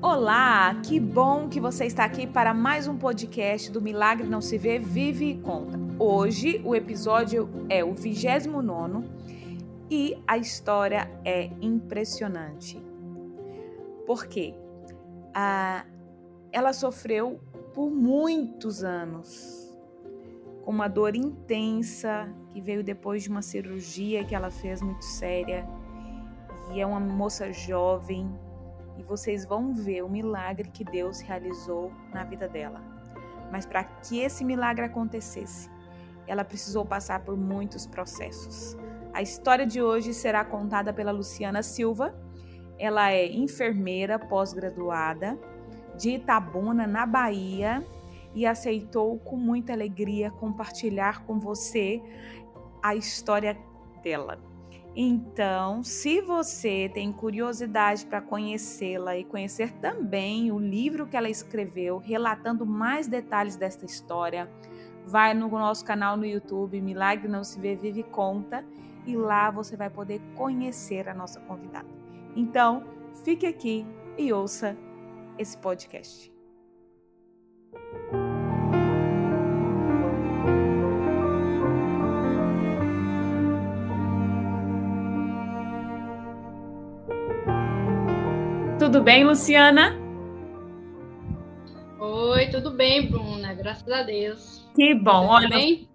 Olá, que bom que você está aqui para mais um podcast do Milagre Não Se Vê, Vive e Conta. Hoje o episódio é o 29 e a história é impressionante. Por quê? Ah, ela sofreu por muitos anos com uma dor intensa que veio depois de uma cirurgia que ela fez muito séria. E é uma moça jovem e vocês vão ver o milagre que Deus realizou na vida dela. Mas para que esse milagre acontecesse, ela precisou passar por muitos processos. A história de hoje será contada pela Luciana Silva. Ela é enfermeira pós-graduada de Itabuna, na Bahia, e aceitou com muita alegria compartilhar com você a história dela. Então, se você tem curiosidade para conhecê-la e conhecer também o livro que ela escreveu, relatando mais detalhes desta história, vai no nosso canal no YouTube, Milagre Não Se Vê, Vive Conta, e lá você vai poder conhecer a nossa convidada. Então, fique aqui e ouça esse podcast. Tudo bem, Luciana? Oi, tudo bem, Bruna? Graças a Deus. Que bom. Tudo Olha, bem?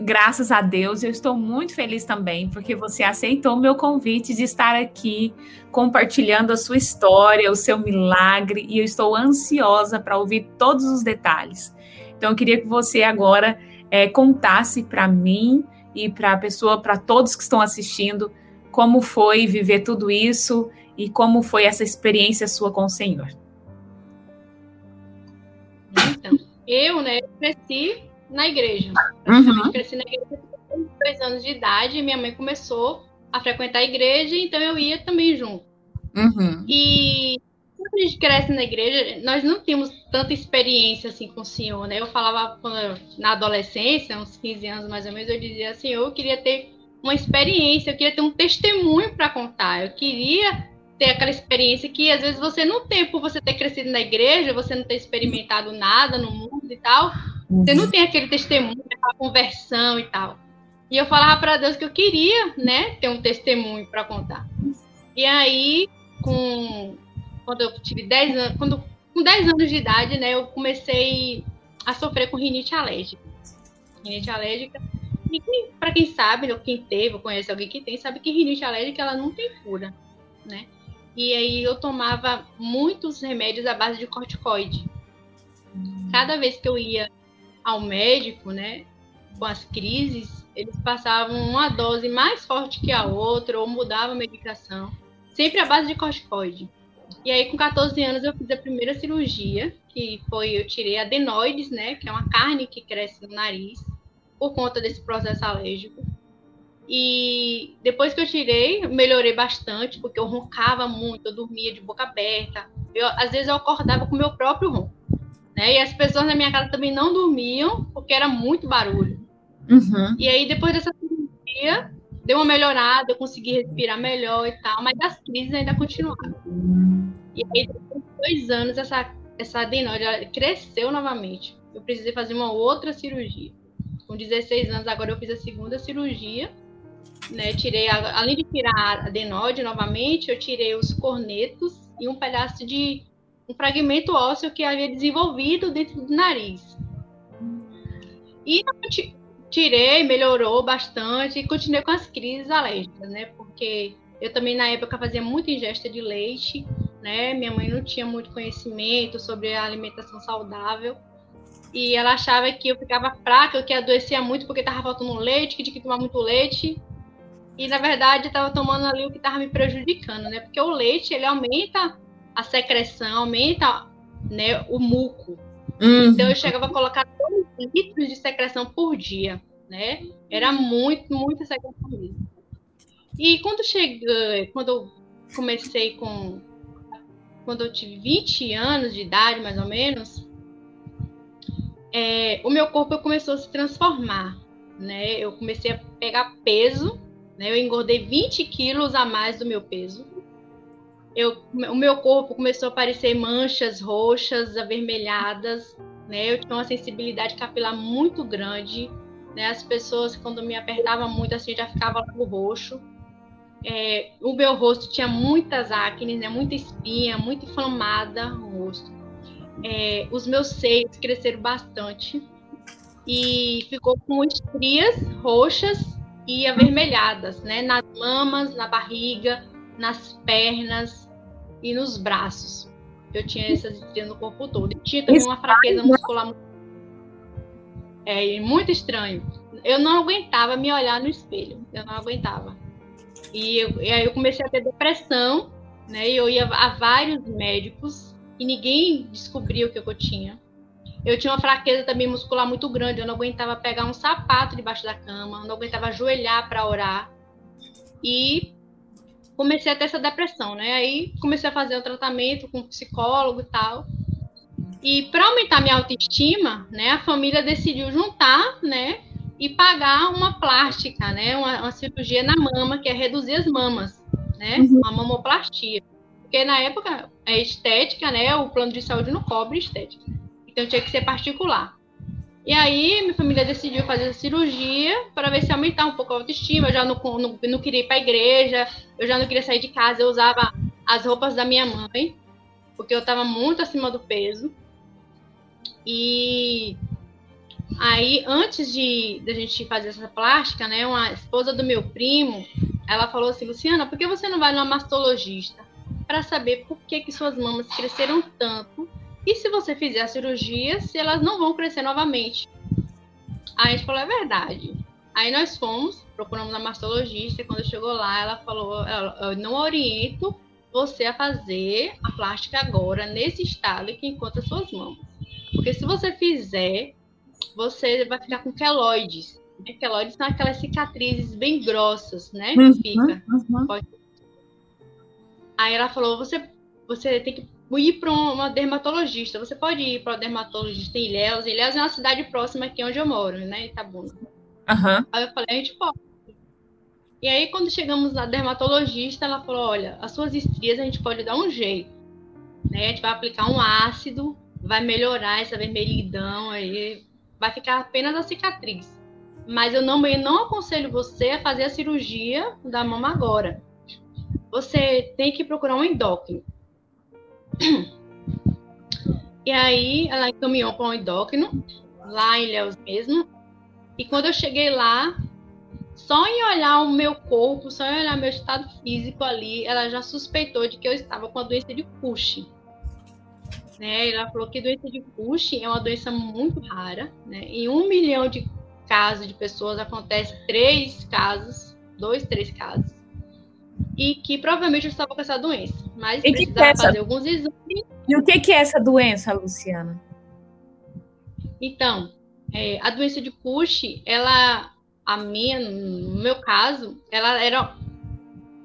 graças a Deus, eu estou muito feliz também, porque você aceitou o meu convite de estar aqui compartilhando a sua história, o seu milagre, e eu estou ansiosa para ouvir todos os detalhes. Então, eu queria que você agora é, contasse para mim e para a pessoa, para todos que estão assistindo, como foi viver tudo isso e como foi essa experiência sua com o Senhor? Então, eu, né, cresci na igreja. Uhum. Cresci na igreja com dois anos de idade, minha mãe começou a frequentar a igreja, então eu ia também junto. Uhum. E quando a gente cresce na igreja, nós não temos tanta experiência assim com o Senhor, né? Eu falava eu, na adolescência, uns 15 anos mais ou menos, eu dizia assim, eu queria ter uma experiência, eu queria ter um testemunho para contar, eu queria ter aquela experiência que às vezes você não tem por você ter crescido na igreja, você não ter experimentado nada no mundo e tal, você não tem aquele testemunho, aquela conversão e tal. E eu falava para Deus que eu queria, né, ter um testemunho para contar. E aí, com quando eu tive 10 anos, quando com 10 anos de idade, né, eu comecei a sofrer com rinite alérgica. Rinite alérgica. E para quem sabe, ou quem teve, ou conhece alguém que tem, sabe que rinite alérgica ela não tem cura, né? E aí eu tomava muitos remédios à base de corticoide. Cada vez que eu ia ao médico, né, com as crises, eles passavam uma dose mais forte que a outra ou mudavam a medicação, sempre à base de corticoide. E aí com 14 anos eu fiz a primeira cirurgia, que foi eu tirei adenoides, né, que é uma carne que cresce no nariz por conta desse processo alérgico. E depois que eu tirei, melhorei bastante, porque eu roncava muito, eu dormia de boca aberta. Eu, às vezes eu acordava com o meu próprio ronco. Né? E as pessoas na minha casa também não dormiam, porque era muito barulho. Uhum. E aí, depois dessa cirurgia, deu uma melhorada, eu consegui respirar melhor e tal, mas as crises ainda continuaram. E aí, depois de dois anos, essa, essa adenoide cresceu novamente. Eu precisei fazer uma outra cirurgia. Com 16 anos, agora eu fiz a segunda cirurgia né? Tirei, a, além de tirar a adenoide novamente, eu tirei os cornetos e um pedaço de um fragmento ósseo que havia desenvolvido dentro do nariz. E tirei, melhorou bastante e continuei com as crises alérgicas, né? Porque eu também na época fazia muita ingesta de leite, né? Minha mãe não tinha muito conhecimento sobre a alimentação saudável. E ela achava que eu ficava fraca, que adoecia muito porque estava faltando leite, que tinha que tomar muito leite. E na verdade estava tomando ali o que estava me prejudicando, né? Porque o leite ele aumenta a secreção, aumenta né, o muco. Uhum. Então eu chegava a colocar 2 litros de secreção por dia, né? Era muito, muita secreção mesmo. E quando cheguei, quando eu comecei com quando eu tive 20 anos de idade, mais ou menos, é, o meu corpo começou a se transformar, né? Eu comecei a pegar peso né? Eu engordei 20 quilos a mais do meu peso. eu, o meu corpo começou a aparecer manchas roxas, avermelhadas, né? Eu tinha uma sensibilidade capilar muito grande, né? As pessoas, quando me apertavam muito, assim, já ficava roxo. É, o meu rosto tinha muitas acnes, né? Muita espinha, muito inflamada o rosto. É, os meus seios cresceram bastante e ficou com estrias roxas e avermelhadas, né? Nas mamas, na barriga, nas pernas e nos braços. Eu tinha essas estrias no corpo todo. E tinha também uma fraqueza muscular muito... É muito estranho. Eu não aguentava me olhar no espelho. Eu não aguentava. E, eu, e aí eu comecei a ter depressão, né? E eu ia a vários médicos e ninguém descobriu o que eu tinha. Eu tinha uma fraqueza também muscular muito grande, eu não aguentava pegar um sapato debaixo da cama, não aguentava ajoelhar para orar. E comecei a ter essa depressão, né? Aí comecei a fazer o tratamento com um psicólogo e tal. E para aumentar minha autoestima, né, a família decidiu juntar, né, e pagar uma plástica, né, uma, uma cirurgia na mama, que é reduzir as mamas, né, uhum. uma mamoplastia. Porque na época é estética, né, o plano de saúde não cobre estética. Então tinha que ser particular. E aí minha família decidiu fazer a cirurgia para ver se aumentar um pouco a autoestima. Eu já não, não, não queria ir para a igreja, eu já não queria sair de casa, eu usava as roupas da minha mãe, porque eu estava muito acima do peso. E aí, antes de, de a gente fazer essa plástica, né, uma esposa do meu primo, ela falou assim, Luciana, por que você não vai numa mastologista para saber por que, que suas mamas cresceram tanto e se você fizer a cirurgia, se elas não vão crescer novamente. Aí a gente falou, é verdade. Aí nós fomos, procuramos a mastologista, e quando chegou lá, ela falou, eu não oriento você a fazer a plástica agora, nesse estado que encontra suas mãos. Porque se você fizer, você vai ficar com queloides. Queloides são aquelas cicatrizes bem grossas, né? Uhum, fica. Uhum. Aí ela falou, você, você tem que ir para uma dermatologista. Você pode ir para o dermatologista em Ilhéus. Ilhéus é uma cidade próxima aqui onde eu moro, né? Itabuna. Uhum. Aí eu falei, a gente pode. E aí, quando chegamos na dermatologista, ela falou: olha, as suas estrias a gente pode dar um jeito. Né? A gente vai aplicar um ácido, vai melhorar essa vermelhidão aí, vai ficar apenas a cicatriz. Mas eu não, eu não aconselho você a fazer a cirurgia da mama agora. Você tem que procurar um endócrino. E aí ela encaminhou para um endócrino, lá em Ilhéus mesmo. E quando eu cheguei lá, só em olhar o meu corpo, só em olhar meu estado físico ali, ela já suspeitou de que eu estava com a doença de Cushing. Né? Ela falou que a doença de Cushing é uma doença muito rara. Né? Em um milhão de casos de pessoas acontece três casos, dois, três casos e que provavelmente eu estava com essa doença, mas e precisava que é fazer alguns exames. E o que, que é essa doença, Luciana? Então, é, a doença de Cushing, ela, a minha, no meu caso, ela era,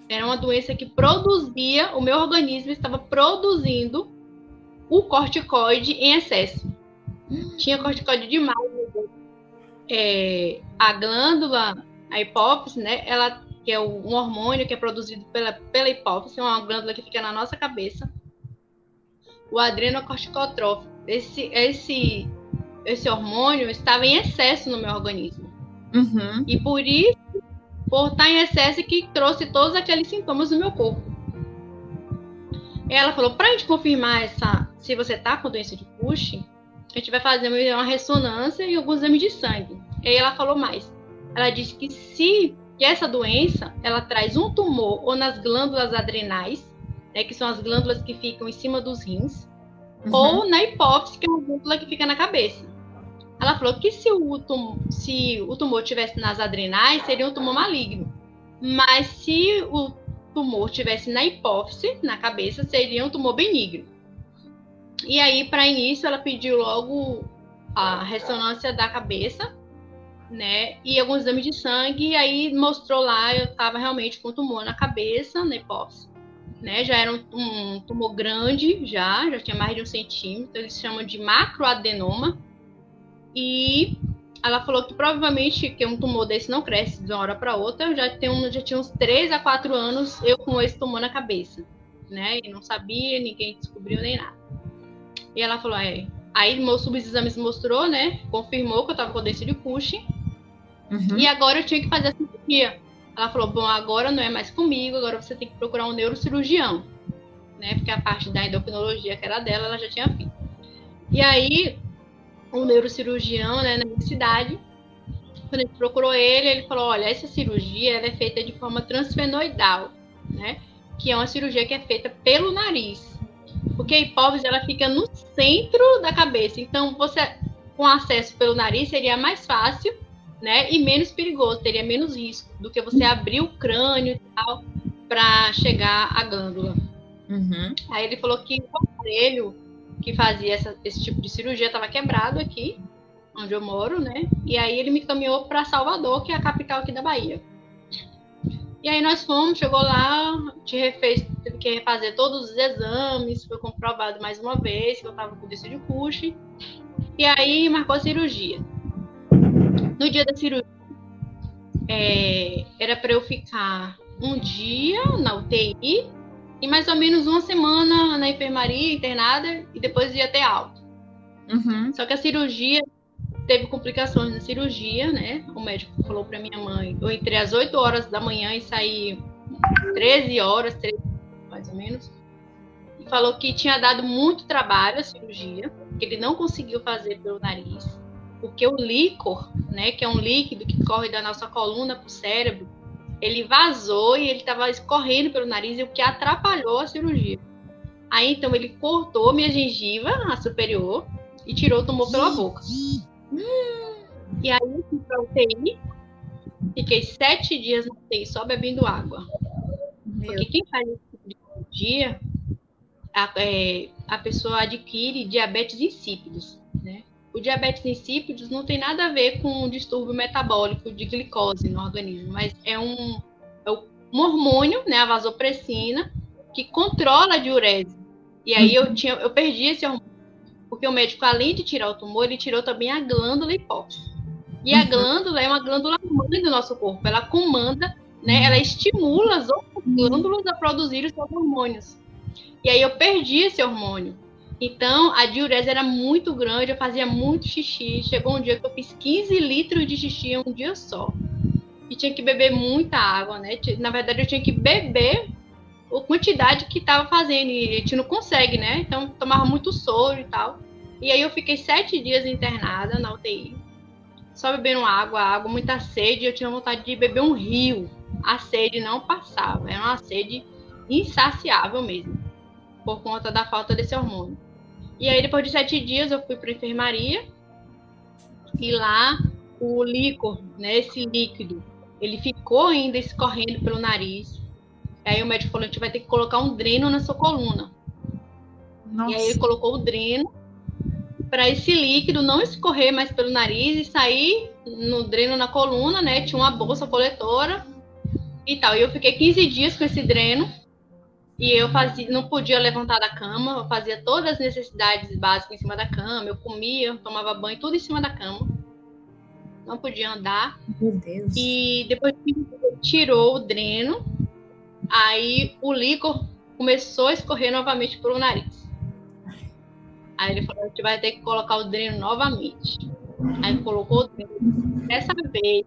era uma doença que produzia, o meu organismo estava produzindo o corticoide em excesso. Tinha corticoide demais. É, a glândula, a hipófise, né, ela que é um hormônio que é produzido pela, pela hipófise, uma glândula que fica na nossa cabeça. O adrenocorticotrófico. Esse, esse, esse hormônio estava em excesso no meu organismo. Uhum. E por isso, por estar em excesso, que trouxe todos aqueles sintomas no meu corpo. Ela falou, para a gente confirmar essa, se você está com doença de Cushing, a gente vai fazer uma ressonância e alguns exames de sangue. E aí ela falou mais. Ela disse que se que essa doença ela traz um tumor ou nas glândulas adrenais, né, que são as glândulas que ficam em cima dos rins, uhum. ou na hipófise, que é uma glândula que fica na cabeça. Ela falou que se o, tumor, se o tumor tivesse nas adrenais, seria um tumor maligno. Mas se o tumor tivesse na hipófise, na cabeça, seria um tumor benigno. E aí, para início, ela pediu logo a ressonância da cabeça né? E alguns exames de sangue, e aí mostrou lá, eu estava realmente com tumor na cabeça, na hipófise. Né, já era um, um, tumor grande, já, já tinha mais de um centímetro, eles chamam de macroadenoma. E ela falou que provavelmente que um tumor desse não cresce de uma hora para outra. Eu já, tenho, já tinha uns 3 a 4 anos eu com esse tumor na cabeça. né? E não sabia, ninguém descobriu nem nada. E ela falou, é. Aí meu subexame mostrou, né? Confirmou que eu tava com doença de Cushing. Uhum. E agora eu tinha que fazer a cirurgia. Ela falou, bom, agora não é mais comigo, agora você tem que procurar um neurocirurgião. Né? Porque a parte da endocrinologia que era dela, ela já tinha feito. E aí, o neurocirurgião, né, na minha cidade, quando a gente procurou ele, ele falou, olha, essa cirurgia é feita de forma transfenoidal, né? Que é uma cirurgia que é feita pelo nariz. Porque a hipófise ela fica no centro da cabeça. Então, você com acesso pelo nariz seria mais fácil, né? E menos perigoso, teria menos risco do que você abrir o crânio e tal para chegar à glândula. Uhum. Aí ele falou que o aparelho que fazia essa, esse tipo de cirurgia estava quebrado aqui, onde eu moro, né? E aí ele me caminhou para Salvador, que é a capital aqui da Bahia. E aí nós fomos, chegou lá, te refez, teve que refazer todos os exames, foi comprovado mais uma vez que eu estava com doença de Cushing. E aí marcou a cirurgia. No dia da cirurgia, é, era para eu ficar um dia na UTI e mais ou menos uma semana na enfermaria, internada, e depois ia ter alta. Uhum. Só que a cirurgia teve complicações na cirurgia, né? O médico falou para minha mãe, eu entrei às 8 horas da manhã e saí 13 horas, 13, mais ou menos. E falou que tinha dado muito trabalho a cirurgia, que ele não conseguiu fazer pelo nariz, porque o líquor, né, que é um líquido que corre da nossa coluna para o cérebro, ele vazou e ele estava escorrendo pelo nariz, o que atrapalhou a cirurgia. Aí então ele cortou minha gengiva, a superior, e tirou o tumor pela boca. E aí eu fui pra UTI, fiquei sete dias na UTI só bebendo água. Meu. Porque quem faz esse tipo de cirurgia, a, é, a pessoa adquire diabetes insípidos, né? O diabetes insípidos não tem nada a ver com um distúrbio metabólico de glicose no organismo, mas é um, é um hormônio, né, a vasopressina, que controla a diurese. E aí eu, tinha, eu perdi esse hormônio porque o médico, além de tirar o tumor, ele tirou também a glândula hipófise. E a uhum. glândula é uma glândula mãe do nosso corpo. Ela comanda, né? Ela estimula as outras glândulas a produzir os seus hormônios. E aí eu perdi esse hormônio. Então, a diurese era muito grande, eu fazia muito xixi. Chegou um dia que eu fiz 15 litros de xixi em um dia só. E tinha que beber muita água, né? Na verdade, eu tinha que beber a quantidade que estava fazendo e a gente não consegue, né? Então tomava muito soro e tal. E aí eu fiquei sete dias internada na UTI, só bebendo água, água, muita sede. Eu tinha vontade de beber um rio. A sede não passava, era uma sede insaciável mesmo, por conta da falta desse hormônio. E aí depois de sete dias eu fui para enfermaria e lá o líquor, né, esse líquido, ele ficou ainda escorrendo pelo nariz Aí o médico falou: a gente vai ter que colocar um dreno na sua coluna. Nossa. E aí ele colocou o dreno para esse líquido não escorrer mais pelo nariz e sair no dreno na coluna, né? Tinha uma bolsa coletora e tal. E eu fiquei 15 dias com esse dreno e eu fazia, não podia levantar da cama, eu fazia todas as necessidades básicas em cima da cama, eu comia, tomava banho, tudo em cima da cama. Não podia andar. Meu Deus. E depois que tirou o dreno, Aí o líquor começou a escorrer novamente pelo nariz. Aí ele falou: a gente vai ter que colocar o dreno novamente. Aí colocou o dreno. Dessa vez,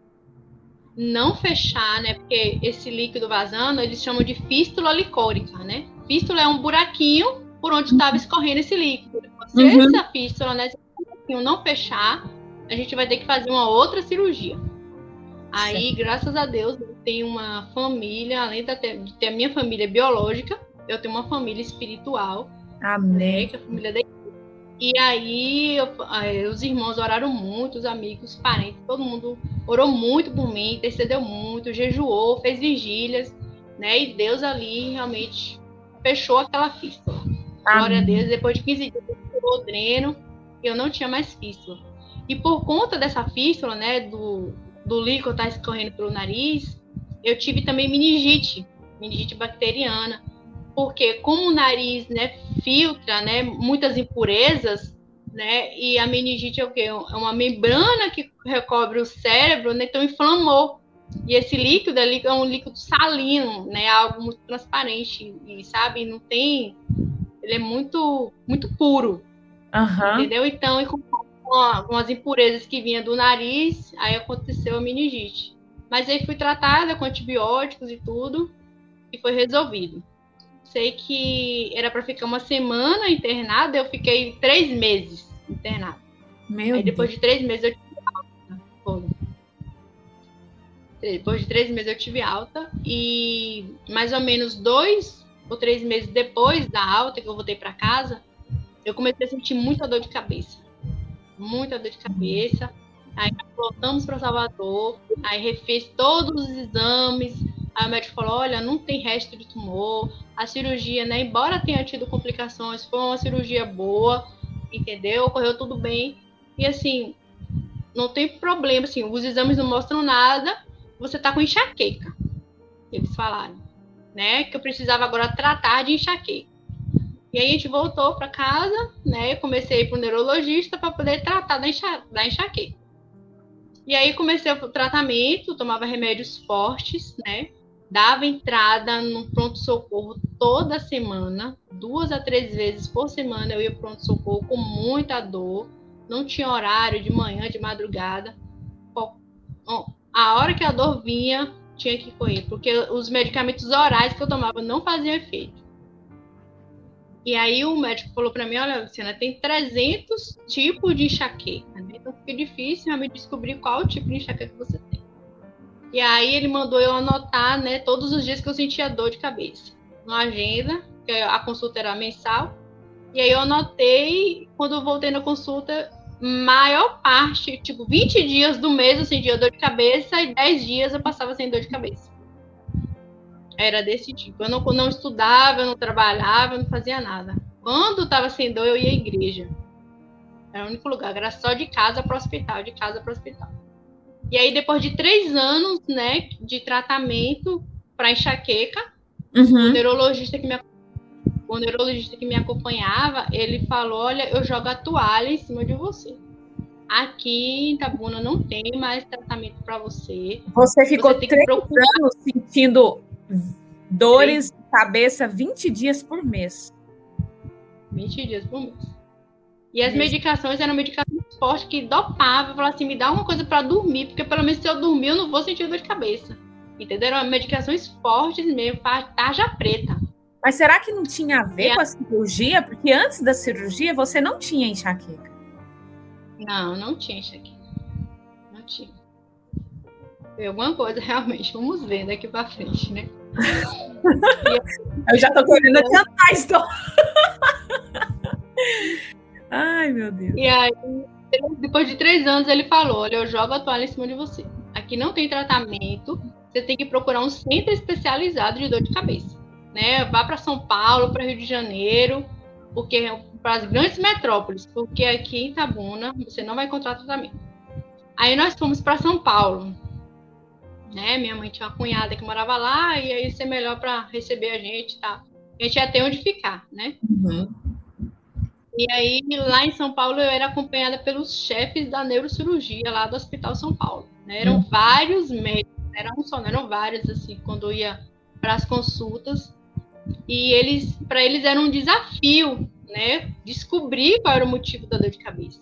não fechar, né? Porque esse líquido vazando, eles chamam de fístula licórica, né? Fístula é um buraquinho por onde estava escorrendo esse líquido. Se uhum. essa fístula, né, esse buraquinho não fechar, a gente vai ter que fazer uma outra cirurgia. Aí, certo. graças a Deus, eu tenho uma família, além de ter a minha família biológica, eu tenho uma família espiritual. Amém. Né, que é a família da e aí, eu, os irmãos oraram muito, os amigos, parentes, todo mundo orou muito por mim, intercedeu muito, jejuou, fez vigílias, né? E Deus ali realmente fechou aquela fístula. Glória a Deus. Depois de 15 dias, eu o dreno, eu não tinha mais fístula. E por conta dessa fístula, né, do, do líquido estar tá escorrendo pelo nariz, eu tive também meningite, meningite bacteriana, porque como o nariz, né, filtra, né, muitas impurezas, né, e a meningite é o quê? É uma membrana que recobre o cérebro, né, então inflamou. E esse líquido ali é um líquido salino, né? Algo muito transparente e sabe, não tem, ele é muito muito puro. Uhum. Entendeu? Então, e com, com as impurezas que vinha do nariz, aí aconteceu a meningite. Mas aí fui tratada com antibióticos e tudo e foi resolvido. Sei que era para ficar uma semana internada, eu fiquei três meses internada. Meu aí depois Deus. de três meses eu tive alta. Depois de três meses eu tive alta e mais ou menos dois ou três meses depois da alta que eu voltei para casa, eu comecei a sentir muita dor de cabeça. Muita dor de cabeça. Aí voltamos para Salvador, aí refez todos os exames, Aí o médico falou: olha, não tem resto de tumor. A cirurgia, né, embora tenha tido complicações, foi uma cirurgia boa, entendeu? Correu tudo bem. E assim, não tem problema, assim, os exames não mostram nada, você tá com enxaqueca. Eles falaram, né? Que eu precisava agora tratar de enxaqueca. E aí a gente voltou para casa, né? Eu comecei para o neurologista para poder tratar da, enxa da enxaqueca. E aí comecei o tratamento, tomava remédios fortes, né? Dava entrada no pronto-socorro toda semana, duas a três vezes por semana eu ia pronto-socorro com muita dor, não tinha horário de manhã, de madrugada. A hora que a dor vinha, tinha que correr, porque os medicamentos orais que eu tomava não faziam efeito. E aí o médico falou para mim, olha, Luciana, tem 300 tipos de enxaqueca, né? Então fica difícil me descobrir qual tipo de enxaqueca você tem. E aí ele mandou eu anotar, né, todos os dias que eu sentia dor de cabeça. Uma agenda, que a consulta era mensal. E aí eu anotei, quando eu voltei na consulta, maior parte, tipo, 20 dias do mês eu sentia dor de cabeça e 10 dias eu passava sem dor de cabeça. Era desse tipo. Eu não, não estudava, eu não trabalhava, eu não fazia nada. Quando estava sem dor, eu ia à igreja. Era o único lugar, era só de casa para o hospital, de casa para o hospital. E aí, depois de três anos, né, de tratamento para enxaqueca, uhum. o neurologista que me o neurologista que me acompanhava, ele falou: Olha, eu jogo a toalha em cima de você. Aqui em Tabuna não tem mais tratamento para você. Você ficou você três anos sentindo dores de cabeça 20 dias por mês. 20 dias por mês. E as medicações eram medicações fortes que dopavam. Falava assim, me dá uma coisa para dormir, porque pelo menos se eu dormir eu não vou sentir dor de cabeça. Entenderam? Eram medicações fortes mesmo, tarja preta. Mas será que não tinha a ver é. com a cirurgia? Porque antes da cirurgia você não tinha enxaqueca. Não, não tinha enxaqueca. Não tinha. Foi alguma coisa realmente. Vamos ver daqui para frente, né? eu já tô querendo adiantar a história. Ai, meu Deus. E aí, depois de três anos, ele falou: Olha, eu jogo a toalha em cima de você. Aqui não tem tratamento, você tem que procurar um centro especializado de dor de cabeça. Né? Vá para São Paulo, para Rio de Janeiro, porque para as grandes metrópoles, porque aqui em Itabuna você não vai encontrar tratamento. Aí nós fomos para São Paulo. Né? Minha mãe tinha uma cunhada que morava lá, e aí isso é melhor para receber a gente, tá? A gente ia ter onde ficar, né? Uhum. E aí, lá em São Paulo, eu era acompanhada pelos chefes da neurocirurgia lá do Hospital São Paulo. Né? Eram uhum. vários médicos, eram um só, não eram vários, assim, quando eu ia para as consultas. E eles, para eles era um desafio, né? Descobrir qual era o motivo da dor de cabeça.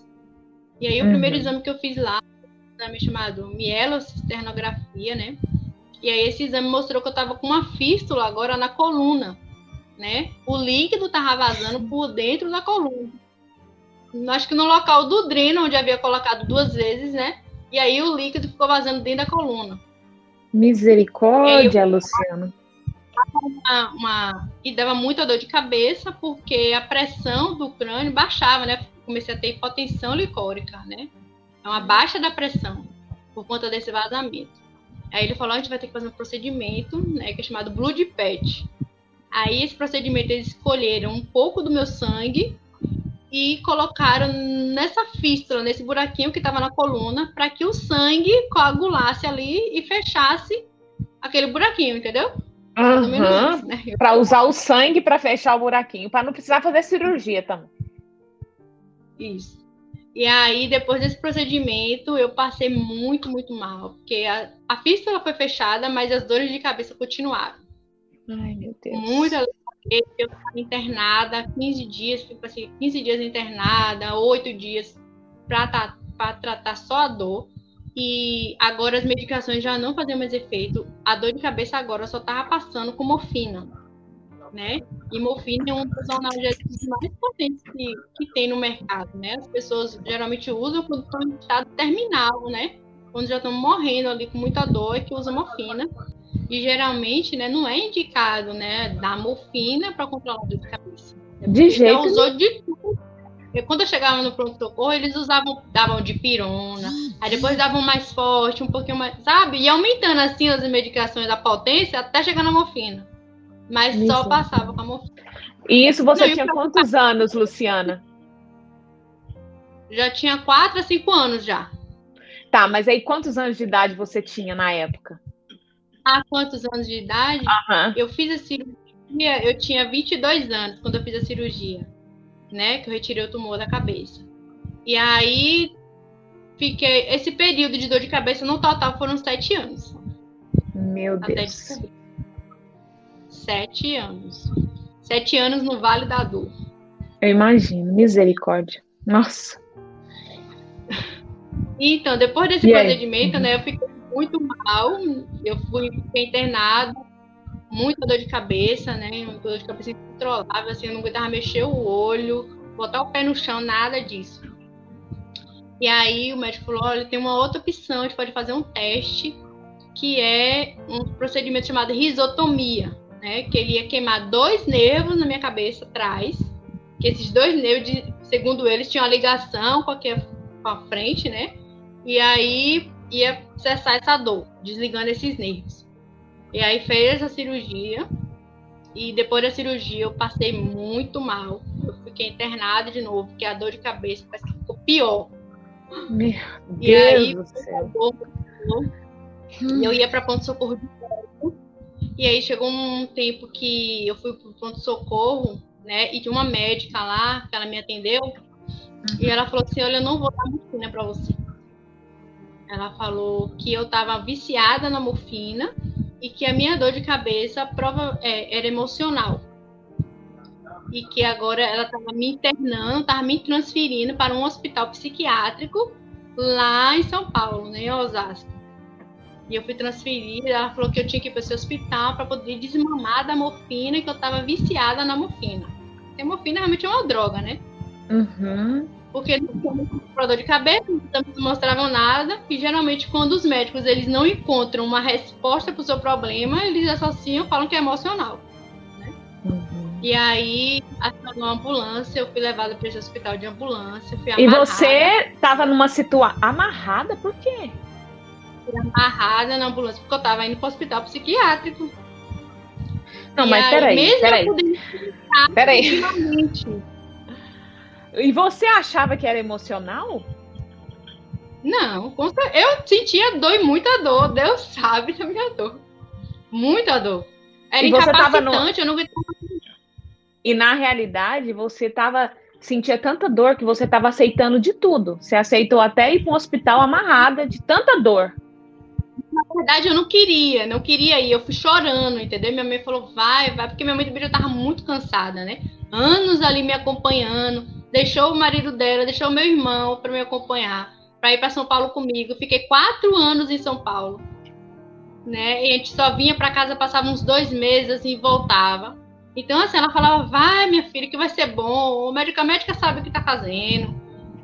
E aí, o uhum. primeiro exame que eu fiz lá, um exame chamado mielocisternografia, né? E aí, esse exame mostrou que eu estava com uma fístula agora na coluna né? O líquido estava vazando por dentro da coluna. Acho que no local do dreno, onde havia colocado duas vezes, né? E aí o líquido ficou vazando dentro da coluna. Misericórdia, eu... Luciano. Uma, uma, e dava muita dor de cabeça porque a pressão do crânio baixava, né? Comecei a ter hipotensão licórica, né? É uma baixa da pressão por conta desse vazamento. Aí ele falou: a gente vai ter que fazer um procedimento, né? Que é chamado blood patch. Aí, esse procedimento, eles escolheram um pouco do meu sangue e colocaram nessa fístula, nesse buraquinho que estava na coluna, para que o sangue coagulasse ali e fechasse aquele buraquinho, entendeu? Uhum. Né? Para usar o sangue para fechar o buraquinho, para não precisar fazer cirurgia também. Isso. E aí, depois desse procedimento, eu passei muito, muito mal. Porque a, a fístula foi fechada, mas as dores de cabeça continuaram. Ai, meu Deus. Muita. Eu internada 15 dias, tipo assim, 15 dias internada, 8 dias para tratar só a dor. E agora as medicações já não faziam mais efeito. A dor de cabeça agora só estava passando com morfina né? E morfina é um dos analgésicos mais potentes que, que tem no mercado, né? As pessoas geralmente usam quando estão em estado terminal, né? Quando já estão morrendo ali com muita dor, é que usa morfina. E geralmente, né, não é indicado, né, dar morfina para controlar a dor de cabeça. De jeito. Já usou de tudo. Quando eu chegava no pronto-socorro, eles usavam, davam de pirona, aí depois davam mais forte, um pouquinho mais, sabe? E aumentando assim as medicações da potência até chegar na morfina. Mas isso. só passava com a morfina. E isso você Não, tinha quantos anos, Luciana? Já tinha quatro a cinco anos já. Tá, mas aí quantos anos de idade você tinha na época? Ah, quantos anos de idade? Uhum. Eu fiz a cirurgia, eu tinha 22 anos quando eu fiz a cirurgia, né? Que eu retirei o tumor da cabeça. E aí fiquei. Esse período de dor de cabeça no total foram sete anos. Meu Deus. Até descobrir. Sete anos. Sete anos no Vale da Dor. Eu imagino, misericórdia. Nossa. Então, depois desse e procedimento, aí? né, eu fiquei muito mal. Eu fui fiquei internada, muita dor de cabeça, né? Muita dor de cabeça incontrolável, assim, eu não aguentava mexer o olho, botar o pé no chão, nada disso. E aí o médico falou: olha, tem uma outra opção, a gente pode fazer um teste, que é um procedimento chamado risotomia né? Que ele ia queimar dois nervos na minha cabeça atrás. Que esses dois nervos, segundo eles, tinham uma ligação com a, com a frente, né? E aí ia cessar essa dor, desligando esses nervos. E aí fez essa cirurgia. E depois da cirurgia eu passei muito mal. Eu fiquei internada de novo, porque a dor de cabeça parece que ficou pior. Meu e Deus aí, do céu. Eu ia para ponto socorro de novo. E aí chegou um tempo que eu fui pro pronto-socorro, né? E tinha uma médica lá, que ela me atendeu, uhum. e ela falou assim: Olha, eu não vou dar morfina para você. Ela falou que eu estava viciada na morfina e que a minha dor de cabeça prova, é, era emocional. E que agora ela estava me internando, estava me transferindo para um hospital psiquiátrico lá em São Paulo, né, em Osasco. E eu fui transferida, ela falou que eu tinha que ir para esse hospital para poder desmamar da morfina e que eu estava viciada na morfina. Porque morfina realmente é uma droga, né? Uhum. Porque não tinha dor de cabeça, não mostravam nada. E geralmente, quando os médicos eles não encontram uma resposta para o seu problema, eles associam, falam que é emocional. Né? Uhum. E aí, acionou uma ambulância, eu fui levada para esse hospital de ambulância. e você estava numa situação amarrada, por quê? amarrada na ambulância porque eu tava indo pro hospital psiquiátrico. Não, e mas aí, peraí, peraí. Peraí. E você achava que era emocional? Não, eu sentia dor e muita dor. Deus sabe da minha dor. Muita dor. Era e você tava no... eu não E na realidade, você tava sentia tanta dor que você estava aceitando de tudo. Você aceitou até ir para um hospital amarrada de tanta dor na verdade, eu não queria, não queria ir. Eu fui chorando, entendeu? Minha mãe falou, vai, vai, porque minha mãe também já tava muito cansada, né? Anos ali me acompanhando, deixou o marido dela, deixou meu irmão para me acompanhar, para ir para São Paulo comigo. Fiquei quatro anos em São Paulo, né? E a gente só vinha para casa, passava uns dois meses assim, e voltava. Então, assim, ela falava, vai, minha filha, que vai ser bom. O médico, a médica sabe o que tá fazendo.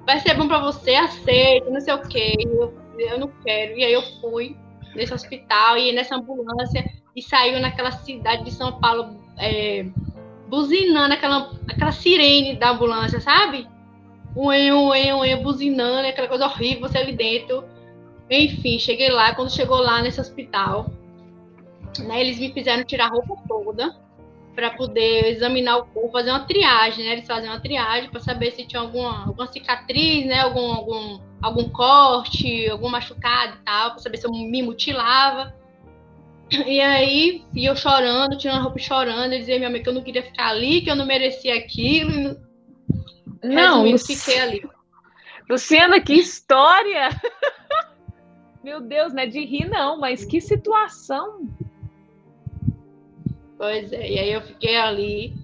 Vai ser bom para você, aceita, não sei o quê. Eu, eu não quero. E aí eu fui nesse hospital e nessa ambulância e saiu naquela cidade de São Paulo é, buzinando aquela, aquela sirene da ambulância, sabe? Ué, ué, ué, buzinando, aquela coisa horrível, você ali dentro. Enfim, cheguei lá, quando chegou lá nesse hospital, né, eles me fizeram tirar a roupa toda para poder examinar o corpo, fazer uma triagem, né? Eles fazem uma triagem para saber se tinha alguma, alguma cicatriz, né? Algum, algum algum corte, algum machucado e tal, pra saber se eu me mutilava. E aí, e eu chorando, tirando a roupa chorando, eu dizia minha mãe que eu não queria ficar ali, que eu não merecia aquilo. Não, Resumindo, fiquei ali. Luciana, que história! Meu Deus, não é de rir, não, mas que situação! Pois é, e aí eu fiquei ali.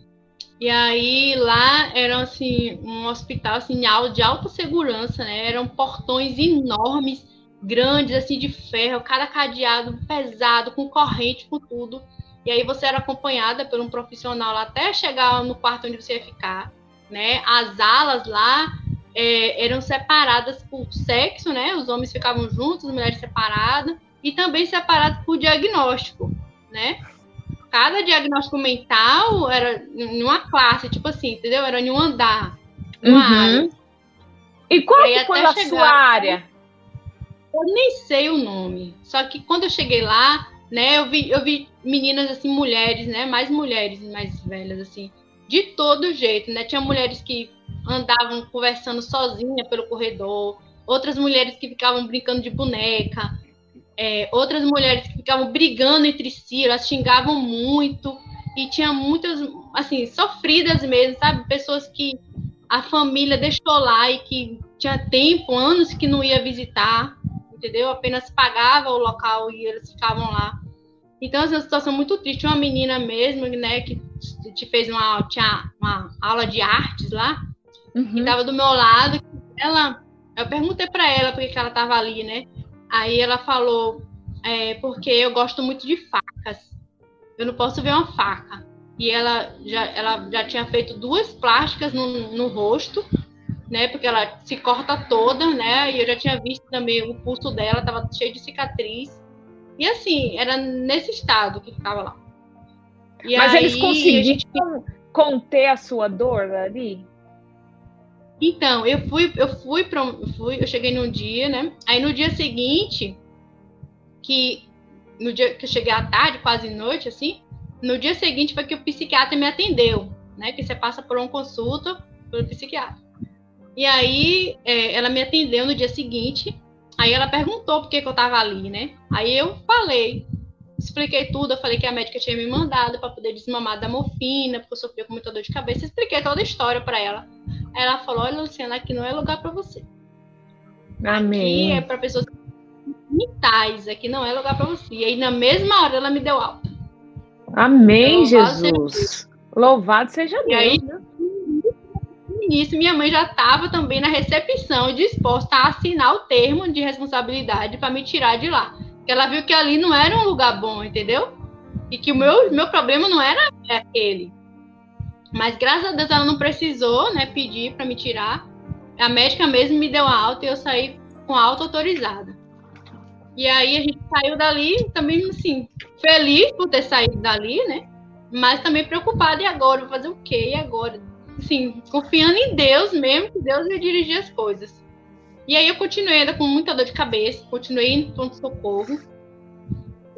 E aí lá era assim, um hospital assim, de alta segurança, né? Eram portões enormes, grandes, assim, de ferro, cada cadeado pesado, com corrente, com tudo. E aí você era acompanhada por um profissional até chegar no quarto onde você ia ficar, né? As alas lá é, eram separadas por sexo, né? Os homens ficavam juntos, as mulheres separadas, e também separadas por diagnóstico, né? Cada diagnóstico mental era em uma classe, tipo assim, entendeu? Era em um andar, uma uhum. área. E qual foi a chegar, sua área? Eu nem sei o nome. Só que quando eu cheguei lá, né, eu vi, eu vi meninas assim, mulheres, né? Mais mulheres mais velhas, assim, de todo jeito, né? Tinha mulheres que andavam conversando sozinha pelo corredor, outras mulheres que ficavam brincando de boneca, é, outras mulheres que ficavam brigando entre si, elas xingavam muito, e tinha muitas, assim, sofridas mesmo, sabe? Pessoas que a família deixou lá e que tinha tempo, anos que não ia visitar, entendeu? Apenas pagava o local e eles ficavam lá. Então, essa é uma situação muito triste. Uma menina mesmo, né, que te fez uma, tinha uma aula de artes lá, uhum. que estava do meu lado. Ela, eu perguntei para ela porque que ela estava ali, né? Aí ela falou, é, porque eu gosto muito de facas. Eu não posso ver uma faca. E ela já, ela já tinha feito duas plásticas no, no rosto, né? Porque ela se corta toda, né? E eu já tinha visto também o pulso dela, estava cheio de cicatriz. E assim, era nesse estado que ficava lá. E Mas eles conseguiram gente... conter a sua dor ali? Então, eu fui, eu fui para, fui, eu cheguei num dia, né? Aí no dia seguinte, que no dia que eu cheguei à tarde, quase noite, assim, no dia seguinte foi que o psiquiatra me atendeu, né? Que você passa por uma consulta pelo psiquiatra. E aí é, ela me atendeu no dia seguinte. Aí ela perguntou por que, que eu tava ali, né? Aí eu falei, expliquei tudo. Eu falei que a médica tinha me mandado para poder desmamar da morfina, porque eu sofria com muita dor de cabeça. Expliquei toda a história para ela. Ela falou: Olha, Luciana, aqui não é lugar para você. Amém. Aqui é para pessoas mentais, aqui não é lugar para você. E aí, na mesma hora, ela me deu alta. Amém, então, Jesus. Seja louvado seja Deus. E aí, no início, minha mãe já estava também na recepção, disposta a assinar o termo de responsabilidade para me tirar de lá. Porque ela viu que ali não era um lugar bom, entendeu? E que o meu, meu problema não era aquele. Mas graças a Deus ela não precisou, né, pedir para me tirar. A médica mesmo me deu a alta e eu saí com alta autorizada. E aí a gente saiu dali também, assim, feliz por ter saído dali, né? Mas também preocupada, e agora? Vou fazer o quê? E agora? Assim, confiando em Deus mesmo, que Deus ia dirigir as coisas. E aí eu continuei ainda com muita dor de cabeça, continuei em pronto-socorro.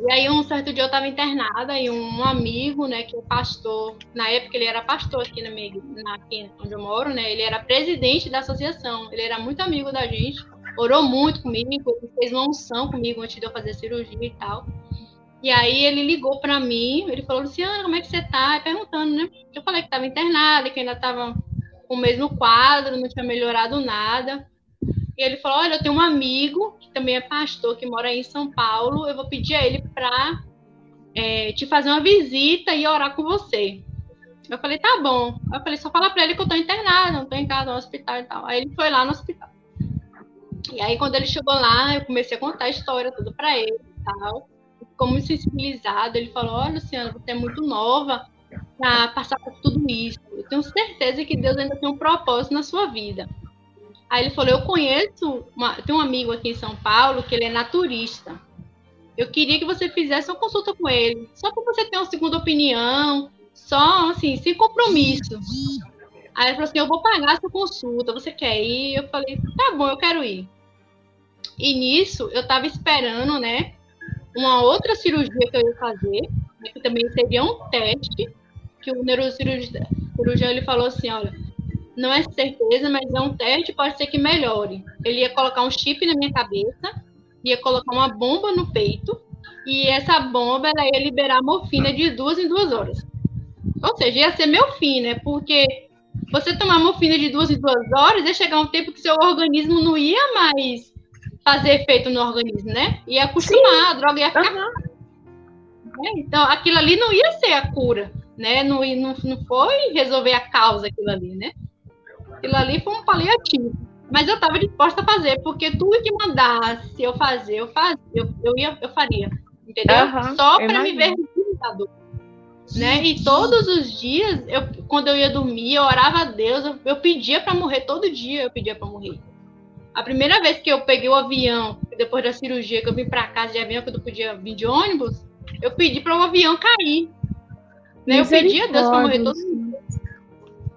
E aí, um certo dia eu estava internada e um amigo, né, que é pastor, na época ele era pastor aqui na minha, na, aqui onde eu moro, né, ele era presidente da associação, ele era muito amigo da gente, orou muito comigo, fez uma unção comigo antes de eu fazer cirurgia e tal. E aí ele ligou para mim, ele falou, Luciana, como é que você tá? Perguntando, né? Eu falei que estava internada, que ainda estava com o mesmo quadro, não tinha melhorado nada. E ele falou: Olha, eu tenho um amigo que também é pastor, que mora aí em São Paulo. Eu vou pedir a ele para é, te fazer uma visita e orar com você. Eu falei: Tá bom. Eu falei: Só fala para ele que eu tô internada, não tô em casa, no hospital e tal. Aí ele foi lá no hospital. E aí, quando ele chegou lá, eu comecei a contar a história tudo para ele e tal. Ficou muito sensibilizado. Ele falou: Olha, Luciana, você é muito nova para passar por tudo isso. Eu tenho certeza que Deus ainda tem um propósito na sua vida. Aí ele falou: Eu conheço, uma, tem um amigo aqui em São Paulo que ele é naturista. Eu queria que você fizesse uma consulta com ele, só para você ter uma segunda opinião, só assim, sem compromisso. Aí ele falou assim: Eu vou pagar essa consulta, você quer ir? Eu falei: Tá bom, eu quero ir. E nisso, eu estava esperando, né, uma outra cirurgia que eu ia fazer, que também seria um teste, que o neurocirurgião ele falou assim: Olha não é certeza, mas é um teste, pode ser que melhore. Ele ia colocar um chip na minha cabeça, ia colocar uma bomba no peito, e essa bomba ela ia liberar morfina de duas em duas horas. Ou seja, ia ser meu fim, né? Porque você tomar morfina de duas em duas horas, ia chegar um tempo que seu organismo não ia mais fazer efeito no organismo, né? Ia acostumar, Sim. a droga ia ficar. Uhum. Então, aquilo ali não ia ser a cura, né? Não, não, não foi resolver a causa aquilo ali, né? Aquilo ali foi um paliativo. Mas eu estava disposta a fazer, porque tudo que mandasse eu fazer, eu fazia, eu, eu, ia, eu faria. Entendeu? Uhum, Só para me ver resultado né? E todos os dias, eu, quando eu ia dormir, eu orava a Deus, eu, eu pedia para morrer todo dia, eu pedia para morrer. A primeira vez que eu peguei o avião, depois da cirurgia, que eu vim para casa de avião, que eu não podia vir de ônibus, eu pedi para o avião cair. Né? Eu pedi a Deus para morrer todo.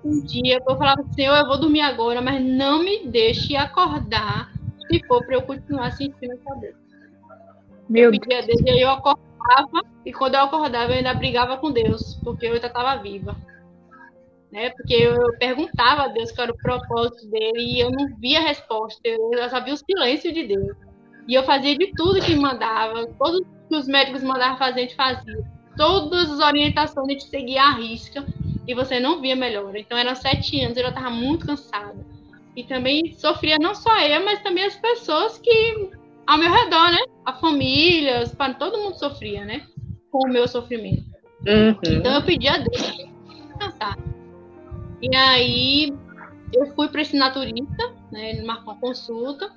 Um dia eu falava, Senhor, eu vou dormir agora, mas não me deixe acordar se for para eu continuar sentindo essa dor. Meu eu pedi a Deus e aí eu acordava e quando eu acordava eu ainda brigava com Deus, porque eu ainda estava viva. Né? Porque eu, perguntava a Deus qual era o propósito dele e eu não via resposta, eu só via o silêncio de Deus. E eu fazia de tudo que mandava, todos que os médicos mandavam fazer, a gente fazia. Todas as orientações a gente seguia à risca e você não via melhor. Então eram sete anos, eu já estava muito cansada. E também sofria não só eu, mas também as pessoas que ao meu redor, né? A família, para todo mundo sofria, né? Com o meu sofrimento. Uhum. Então eu pedi a Deus descansar. E aí eu fui para esse naturista, né? Ele marcou uma consulta.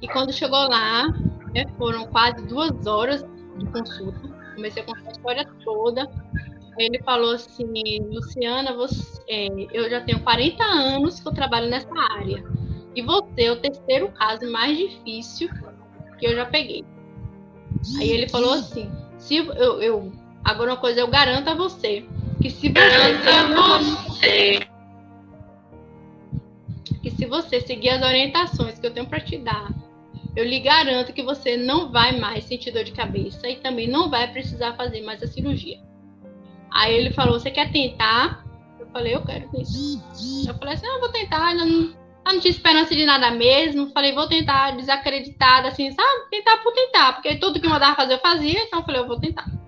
E quando chegou lá, né, foram quase duas horas de consulta. Comecei a contar a história toda. Ele falou assim, Luciana, você, é, eu já tenho 40 anos que eu trabalho nessa área. E você é o terceiro caso mais difícil que eu já peguei. Aí ele falou assim: se eu, eu agora uma coisa eu garanto a você que se você, que se você seguir as orientações que eu tenho para te dar, eu lhe garanto que você não vai mais sentir dor de cabeça e também não vai precisar fazer mais a cirurgia. Aí ele falou: Você quer tentar? Eu falei: Eu quero tentar. Eu falei assim: Eu vou tentar. Não, eu não tinha esperança de nada mesmo. Falei, vou tentar desacreditada, assim, sabe? Tentar por tentar, porque tudo que mandava fazer eu fazia, então eu falei, eu vou tentar.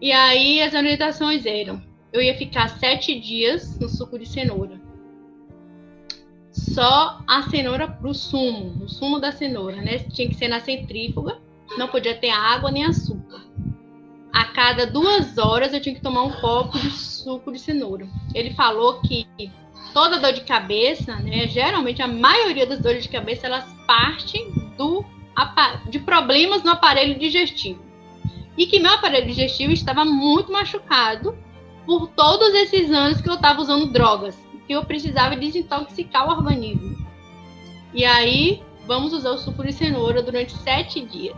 E aí as orientações eram: eu ia ficar sete dias no suco de cenoura. Só a cenoura pro sumo, o sumo da cenoura, né? Tinha que ser na centrífuga, não podia ter água nem açúcar. A cada duas horas eu tinha que tomar um copo de suco de cenoura. Ele falou que toda dor de cabeça, né, geralmente a maioria das dores de cabeça elas partem do de problemas no aparelho digestivo. E que meu aparelho digestivo estava muito machucado por todos esses anos que eu estava usando drogas, que eu precisava desintoxicar o organismo. E aí, vamos usar o suco de cenoura durante sete dias.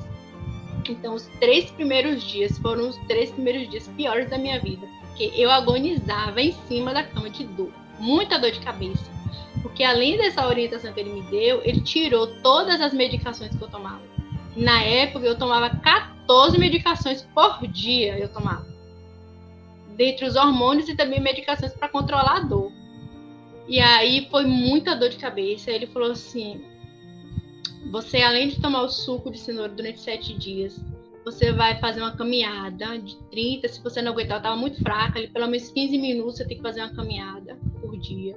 Então, os três primeiros dias foram os três primeiros dias piores da minha vida, porque eu agonizava em cima da cama de dor muita dor de cabeça. Porque além dessa orientação que ele me deu, ele tirou todas as medicações que eu tomava. Na época eu tomava 14 medicações por dia, eu tomava. Dentre os hormônios e também medicações para controlar a dor. E aí foi muita dor de cabeça. Ele falou assim: você além de tomar o suco de cenoura durante sete dias, você vai fazer uma caminhada de 30, se você não aguentar, eu muito fraca, ali, pelo menos 15 minutos você tem que fazer uma caminhada por dia.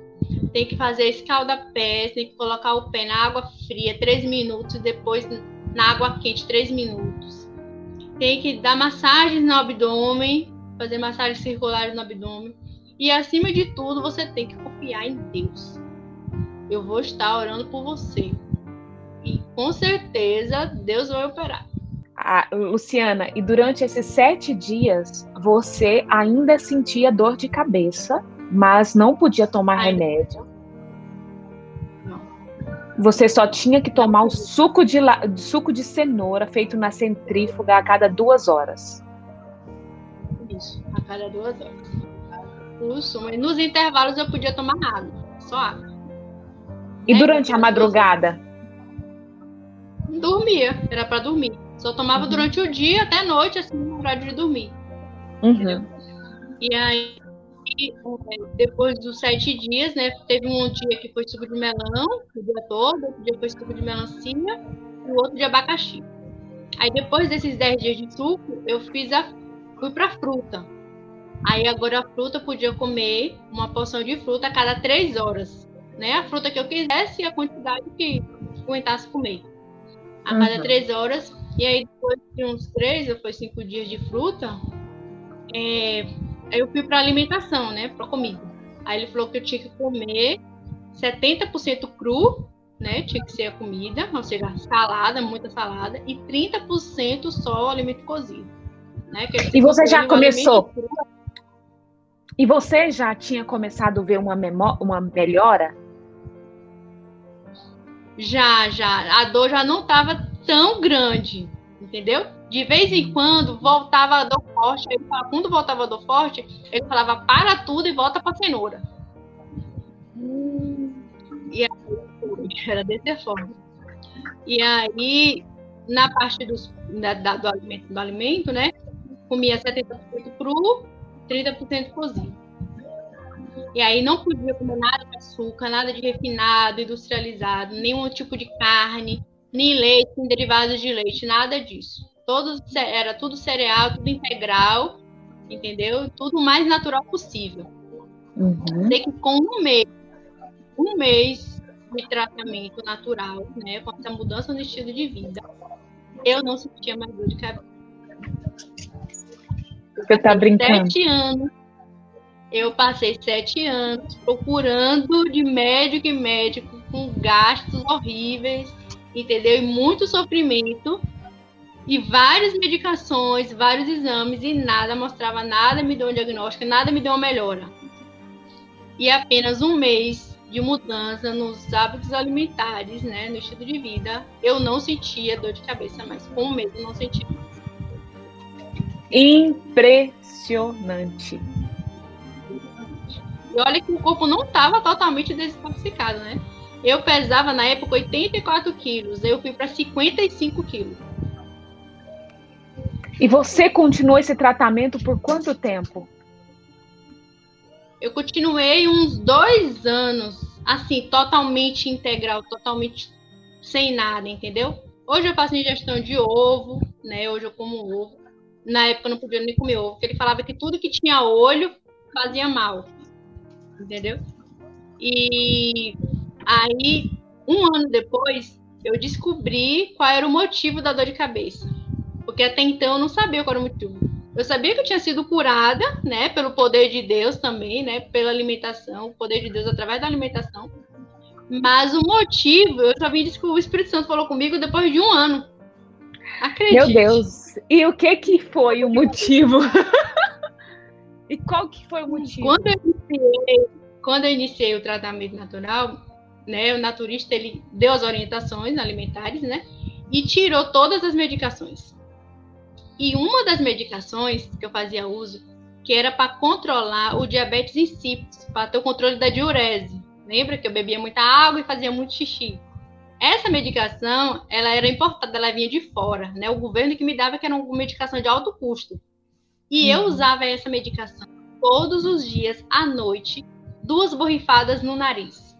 Tem que fazer escalda-pés, tem que colocar o pé na água fria 3 minutos, depois na água quente 3 minutos. Tem que dar massagens no abdômen, fazer massagens circulares no abdômen. E acima de tudo, você tem que confiar em Deus. Eu vou estar orando por você. E com certeza Deus vai operar. Ah, Luciana, e durante esses sete dias você ainda sentia dor de cabeça, mas não podia tomar Ai. remédio. Você só tinha que tomar o suco de, suco de cenoura feito na centrífuga a cada duas horas. Isso, a cada duas horas. Isso, mas nos intervalos eu podia tomar água, só água. E é, durante a madrugada? Dormia, era para dormir. Só tomava uhum. durante o dia até a noite, assim, no horário de dormir. Uhum. E aí, depois dos sete dias, né? Teve um dia que foi suco de melão, o dia todo, outro dia foi suco de melancia e o outro de abacaxi. Aí depois desses dez dias de suco, eu fiz a. fui pra fruta. Aí agora a fruta podia comer uma porção de fruta a cada três horas. Né? A fruta que eu quisesse e a quantidade que aguentasse comer. A cada uhum. três horas. E aí, depois de uns três ou foi cinco dias de fruta, é, eu fui para alimentação, né? Para comida. Aí ele falou que eu tinha que comer 70% cru, né? Tinha que ser a comida, ou seja, salada, muita salada, e 30% só o alimento cozido. Né? e você já começou? E você já tinha começado a ver uma, uma melhora? Já, já. A dor já não estava tão grande, entendeu? De vez em quando voltava a dor forte. Ele falava, quando voltava a dor forte, ele falava para tudo e volta para cenoura. Hum. E aí, era dessa forma. E aí, na parte dos, da, da, do, alimento, do alimento, né? Comia 70% cru, 30% cozido. E aí não podia comer nada de açúcar, nada de refinado, industrializado, nenhum tipo de carne, nem leite, nem derivados de leite, nada disso. Todos era tudo cereal, tudo integral, entendeu? Tudo o mais natural possível. Uhum. Sei que com um mês, um mês de tratamento natural, né, com essa mudança no estilo de vida, eu não sentia mais dor de cabeça. Você tá brincando? Sete anos eu passei sete anos procurando de médico em médico, com gastos horríveis, entendeu? E muito sofrimento, e várias medicações, vários exames, e nada mostrava nada, me deu um diagnóstico, nada me deu uma melhora. E apenas um mês de mudança nos hábitos alimentares, né, no estilo de vida, eu não sentia dor de cabeça mais. Com um mês eu não sentia. Impressionante. E olha que o corpo não estava totalmente desintoxicado, né? Eu pesava na época 84 quilos, eu fui para 55 quilos. E você continuou esse tratamento por quanto tempo? Eu continuei uns dois anos, assim, totalmente integral, totalmente sem nada, entendeu? Hoje eu faço ingestão de ovo, né? Hoje eu como ovo. Na época eu não podia nem comer ovo, porque ele falava que tudo que tinha olho fazia mal entendeu? E aí, um ano depois, eu descobri qual era o motivo da dor de cabeça. Porque até então eu não sabia qual era o motivo. Eu sabia que eu tinha sido curada, né, pelo poder de Deus também, né, pela alimentação, o poder de Deus através da alimentação. Mas o motivo, eu só vim descobrir, o Espírito Santo falou comigo depois de um ano. Acredite. Meu Deus. E o que que foi o motivo? E qual que foi o motivo? Quando eu iniciei, quando eu iniciei o tratamento natural, né, o naturista ele deu as orientações alimentares, né, e tirou todas as medicações. E uma das medicações que eu fazia uso, que era para controlar o diabetes insípidos, para ter o controle da diurese. Lembra que eu bebia muita água e fazia muito xixi? Essa medicação, ela era importada, ela vinha de fora, né? O governo que me dava que era uma medicação de alto custo. E uhum. eu usava essa medicação todos os dias à noite, duas borrifadas no nariz.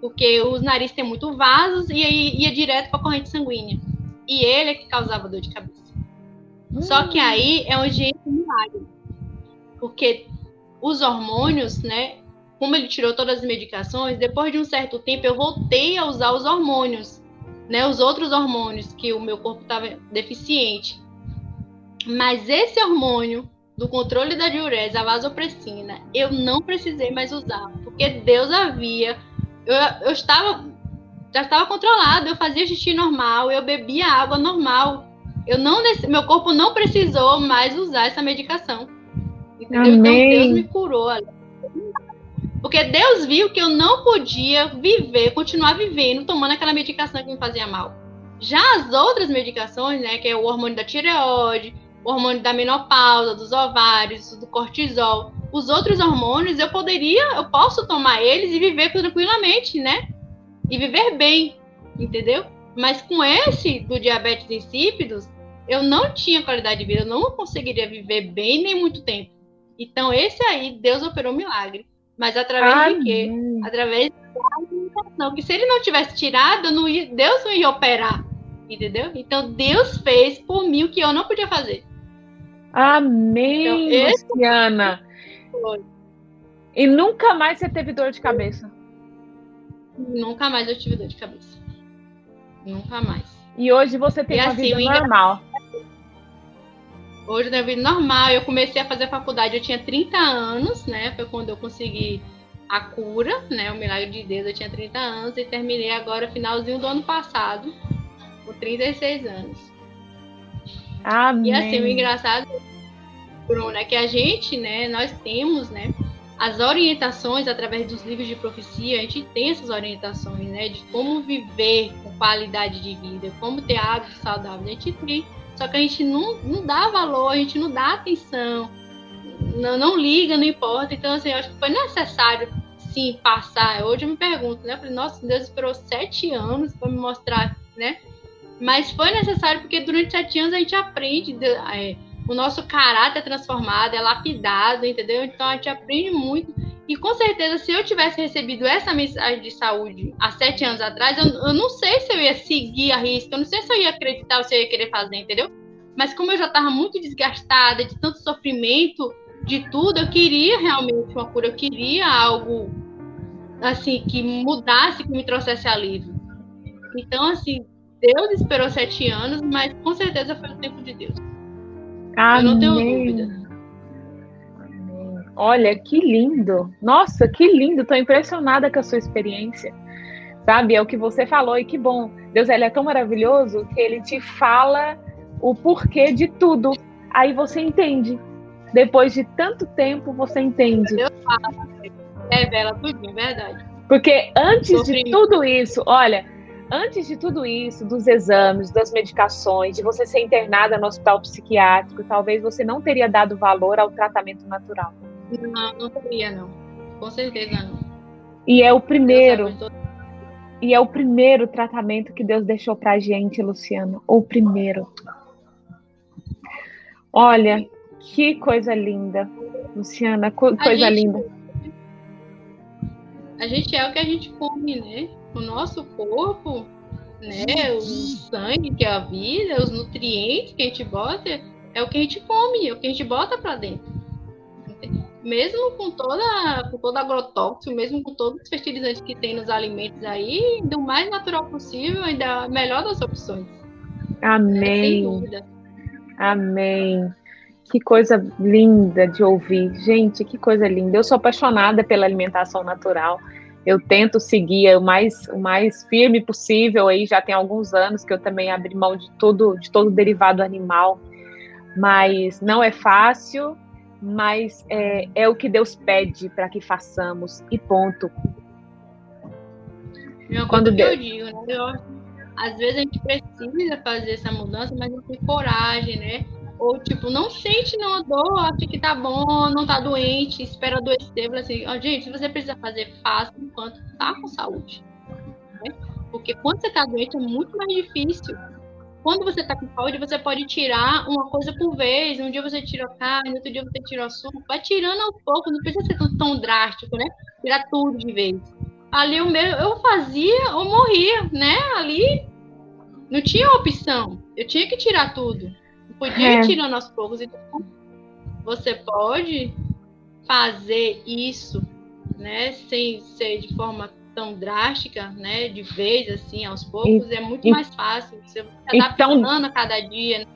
Porque os narizes têm muito vasos e aí ia direto para a corrente sanguínea. E ele é que causava dor de cabeça. Uhum. Só que hum. aí é um jeito milagre. Porque os hormônios, né? Como ele tirou todas as medicações, depois de um certo tempo eu voltei a usar os hormônios, né? Os outros hormônios que o meu corpo estava deficiente. Mas esse hormônio do controle da diurese, a vasopressina, eu não precisei mais usar, porque Deus havia. Eu, eu estava. Já estava controlado, eu fazia xixi normal, eu bebia água normal. Eu não, meu corpo não precisou mais usar essa medicação. Entendeu? Então Deus me curou. Porque Deus viu que eu não podia viver, continuar vivendo, tomando aquela medicação que me fazia mal. Já as outras medicações, né, que é o hormônio da tireoide, o hormônio da menopausa, dos ovários, do cortisol. Os outros hormônios eu poderia, eu posso tomar eles e viver tranquilamente, né? E viver bem, entendeu? Mas com esse do diabetes insípidos, eu não tinha qualidade de vida, eu não conseguiria viver bem nem muito tempo. Então esse aí Deus operou um milagre, mas através Ai, de quê? Através da alimentação, que se ele não tivesse tirado, não ia, Deus não ia operar, entendeu? Então Deus fez por mim o que eu não podia fazer. Amém, então, Luciana. Foi. E nunca mais você teve dor de cabeça? Nunca mais eu tive dor de cabeça. Nunca mais. E hoje você tem e uma assim, vida normal. Hoje na vida normal, eu comecei a fazer faculdade, eu tinha 30 anos, né? Foi quando eu consegui a cura, né? O milagre de Deus, eu tinha 30 anos e terminei agora finalzinho do ano passado, com 36 anos. Amém. E assim, o engraçado, Bruno, é que a gente, né, nós temos, né, as orientações através dos livros de profecia, a gente tem essas orientações, né, de como viver com qualidade de vida, como ter hábitos saudáveis, a gente tem. Só que a gente não, não dá valor, a gente não dá atenção, não, não liga, não importa. Então, assim, eu acho que foi necessário sim passar. Hoje eu me pergunto, né? Eu falei, nossa, Deus esperou sete anos para me mostrar, né? Mas foi necessário porque durante sete anos a gente aprende, é, o nosso caráter é transformado, é lapidado, entendeu? Então a gente aprende muito. E com certeza, se eu tivesse recebido essa mensagem de saúde há sete anos atrás, eu, eu não sei se eu ia seguir a risca, eu não sei se eu ia acreditar ou se eu ia querer fazer, entendeu? Mas como eu já estava muito desgastada de tanto sofrimento, de tudo, eu queria realmente uma cura, eu queria algo assim que mudasse, que me trouxesse alívio. Então, assim, Deus esperou sete anos, mas com certeza foi o tempo de Deus. Amém. Eu não tenho dúvida. Olha, que lindo! Nossa, que lindo! Estou impressionada com a sua experiência. Sabe, é o que você falou e que bom. Deus ele é tão maravilhoso que ele te fala o porquê de tudo. Aí você entende. Depois de tanto tempo, você entende. Deus fala, revela tudo, é verdade. Porque antes de tudo isso, olha, antes de tudo isso, dos exames, das medicações, de você ser internada no hospital psiquiátrico, talvez você não teria dado valor ao tratamento natural. Não, não teria, não. Com certeza não. E é o primeiro. E é o primeiro tratamento que Deus deixou pra gente, Luciana. O primeiro. Olha, que coisa linda. Luciana, coisa gente, linda. A gente é o que a gente come, né? O nosso corpo, né, o sangue que é a vida, os nutrientes que a gente bota, é o que a gente come, é o que a gente bota para dentro. Mesmo com toda, com todo agrotóxico, mesmo com todos os fertilizantes que tem nos alimentos aí, do mais natural possível, ainda a melhor das opções. Amém. Amém. Que coisa linda de ouvir. Gente, que coisa linda. Eu sou apaixonada pela alimentação natural eu tento seguir o mais, o mais firme possível. Aí já tem alguns anos que eu também abri mão de todo, de todo derivado animal, mas não é fácil, mas é, é o que Deus pede para que façamos e ponto. Meu, quando Deus... eu digo, né? Eu, às vezes a gente precisa fazer essa mudança, mas não tem coragem, né? Ou, tipo, não sente não dor, acha que tá bom, não tá doente, espera adoecer. Assim, ó, gente, se você precisa fazer, faça enquanto tá com saúde. Né? Porque quando você tá doente é muito mais difícil. Quando você tá com saúde, você pode tirar uma coisa por vez. Um dia você tira a carne, outro dia você tira o açúcar. Vai tirando aos poucos, não precisa ser tudo tão drástico, né? Tirar tudo de vez. Ali o meu, eu fazia ou morria, né? Ali não tinha opção. Eu tinha que tirar tudo podia é. ir tirando aos poucos. Então, você pode fazer isso, né, sem ser de forma tão drástica, né, de vez assim, aos poucos, e, é muito e, mais fácil. Você está adaptando tão, a cada dia. Né?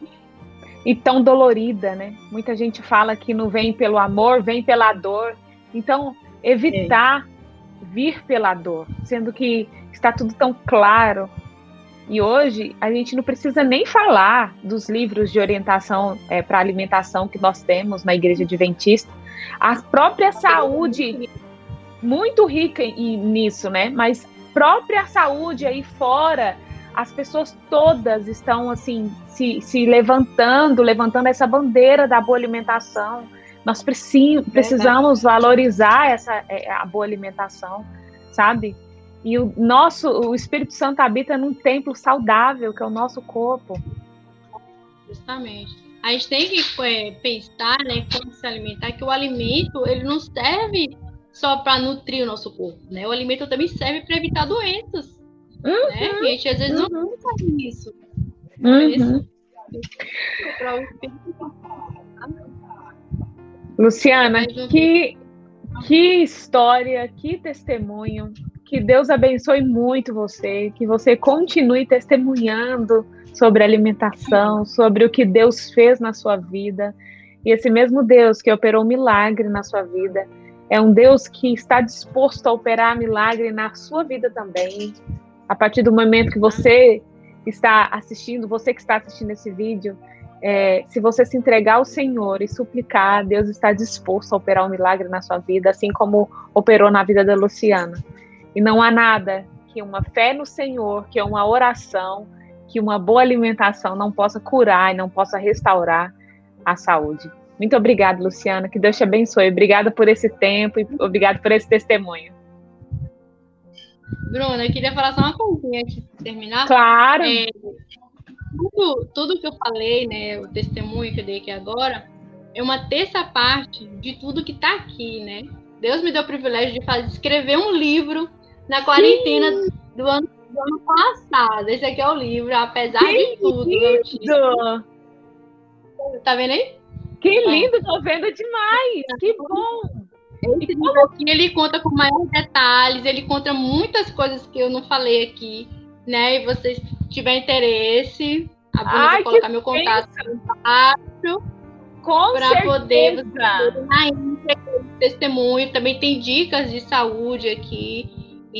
E tão dolorida, né? Muita gente fala que não vem pelo amor, vem pela dor. Então, evitar é. vir pela dor, sendo que está tudo tão claro, e hoje a gente não precisa nem falar dos livros de orientação é, para alimentação que nós temos na Igreja Adventista. A própria saúde, muito rica nisso, né? Mas própria saúde aí fora, as pessoas todas estão assim se, se levantando, levantando essa bandeira da boa alimentação. Nós precisamos valorizar essa é, a boa alimentação, sabe? E o nosso, o Espírito Santo habita num templo saudável, que é o nosso corpo. Justamente. A gente tem que é, pensar, né, como se alimentar, que o alimento, ele não serve só para nutrir o nosso corpo, né? O alimento também serve para evitar doenças, uhum, né? E a gente às vezes uhum. não pensa nisso. Uhum. Santo. Luciana, que, que história, que testemunho. Que Deus abençoe muito você, que você continue testemunhando sobre alimentação, sobre o que Deus fez na sua vida. E esse mesmo Deus que operou um milagre na sua vida, é um Deus que está disposto a operar milagre na sua vida também. A partir do momento que você está assistindo, você que está assistindo esse vídeo, é, se você se entregar ao Senhor e suplicar, Deus está disposto a operar um milagre na sua vida, assim como operou na vida da Luciana. E não há nada que uma fé no Senhor, que uma oração, que uma boa alimentação não possa curar e não possa restaurar a saúde. Muito obrigada, Luciana. Que Deus te abençoe. Obrigada por esse tempo e obrigada por esse testemunho. Bruna, eu queria falar só uma coisinha antes de terminar. Claro. É, tudo, tudo que eu falei, né, o testemunho que eu dei aqui agora, é uma terça parte de tudo que está aqui, né? Deus me deu o privilégio de fazer, escrever um livro na quarentena do ano, do ano, passado. Esse aqui é o livro, apesar que de tudo. Lindo. Tá vendo aí? Que lindo, tô vendo demais. Que bom. Esse livro aqui, ele conta com maiores detalhes, ele conta muitas coisas que eu não falei aqui, né? E vocês tiverem interesse, a Bruna vai colocar meu contato embaixo para poder você testemunho. Também tem dicas de saúde aqui,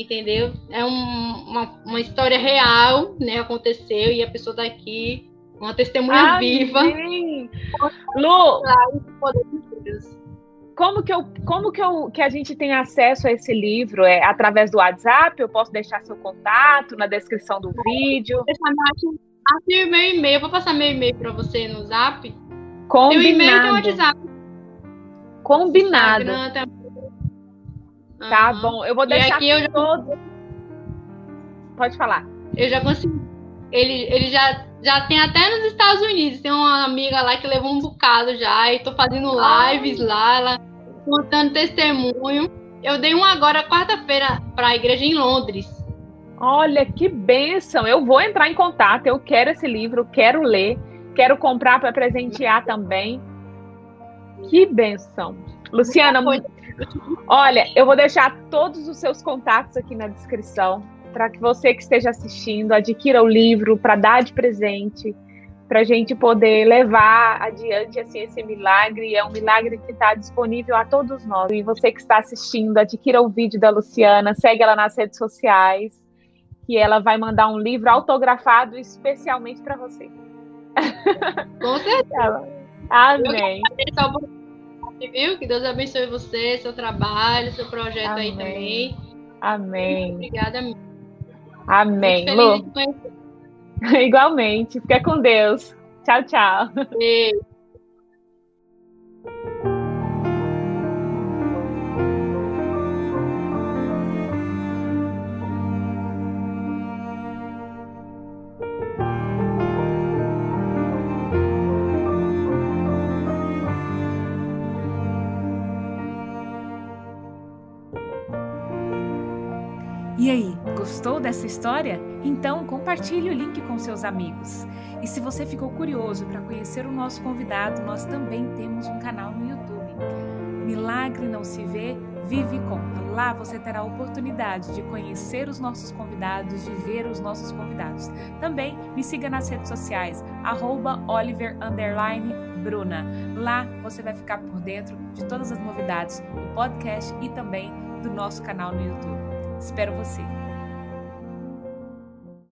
entendeu? É um, uma, uma história real, né? Aconteceu e a pessoa tá aqui, uma testemunha viva. Lu, como que eu, como que eu, que a gente tem acesso a esse livro? É através do WhatsApp? Eu posso deixar seu contato na descrição do vídeo? Deixa meu e-mail. Eu vou passar meu e-mail para você no Zap. Combinado. Meu e-mail o WhatsApp. Combinado. Tá uhum. bom. Eu vou deixar aqui eu já... todo. Pode falar. Eu já consegui. Ele, ele já, já tem até nos Estados Unidos. Tem uma amiga lá que levou um bocado já. E tô fazendo lives Ai. lá. Ela contando testemunho. Eu dei um agora quarta-feira para a igreja em Londres. Olha que bênção! Eu vou entrar em contato. Eu quero esse livro, quero ler, quero comprar para presentear também. Que benção. Luciana, olha, eu vou deixar todos os seus contatos aqui na descrição para que você que esteja assistindo adquira o livro para dar de presente para a gente poder levar adiante assim, esse milagre. É um milagre que está disponível a todos nós. E você que está assistindo, adquira o vídeo da Luciana, segue ela nas redes sociais, que ela vai mandar um livro autografado especialmente para você. Com certeza. Amém. Viu? Que Deus abençoe você, seu trabalho, seu projeto Amém. aí também. Amém. Obrigada. Amém. Lu. Igualmente. Fica com Deus. Tchau, tchau. Beijo. Dessa história? Então compartilhe o link com seus amigos. E se você ficou curioso para conhecer o nosso convidado, nós também temos um canal no YouTube. Milagre não se vê, vive e conta. Lá você terá a oportunidade de conhecer os nossos convidados, de ver os nossos convidados. Também me siga nas redes sociais, Bruna. Lá você vai ficar por dentro de todas as novidades do podcast e também do nosso canal no YouTube. Espero você!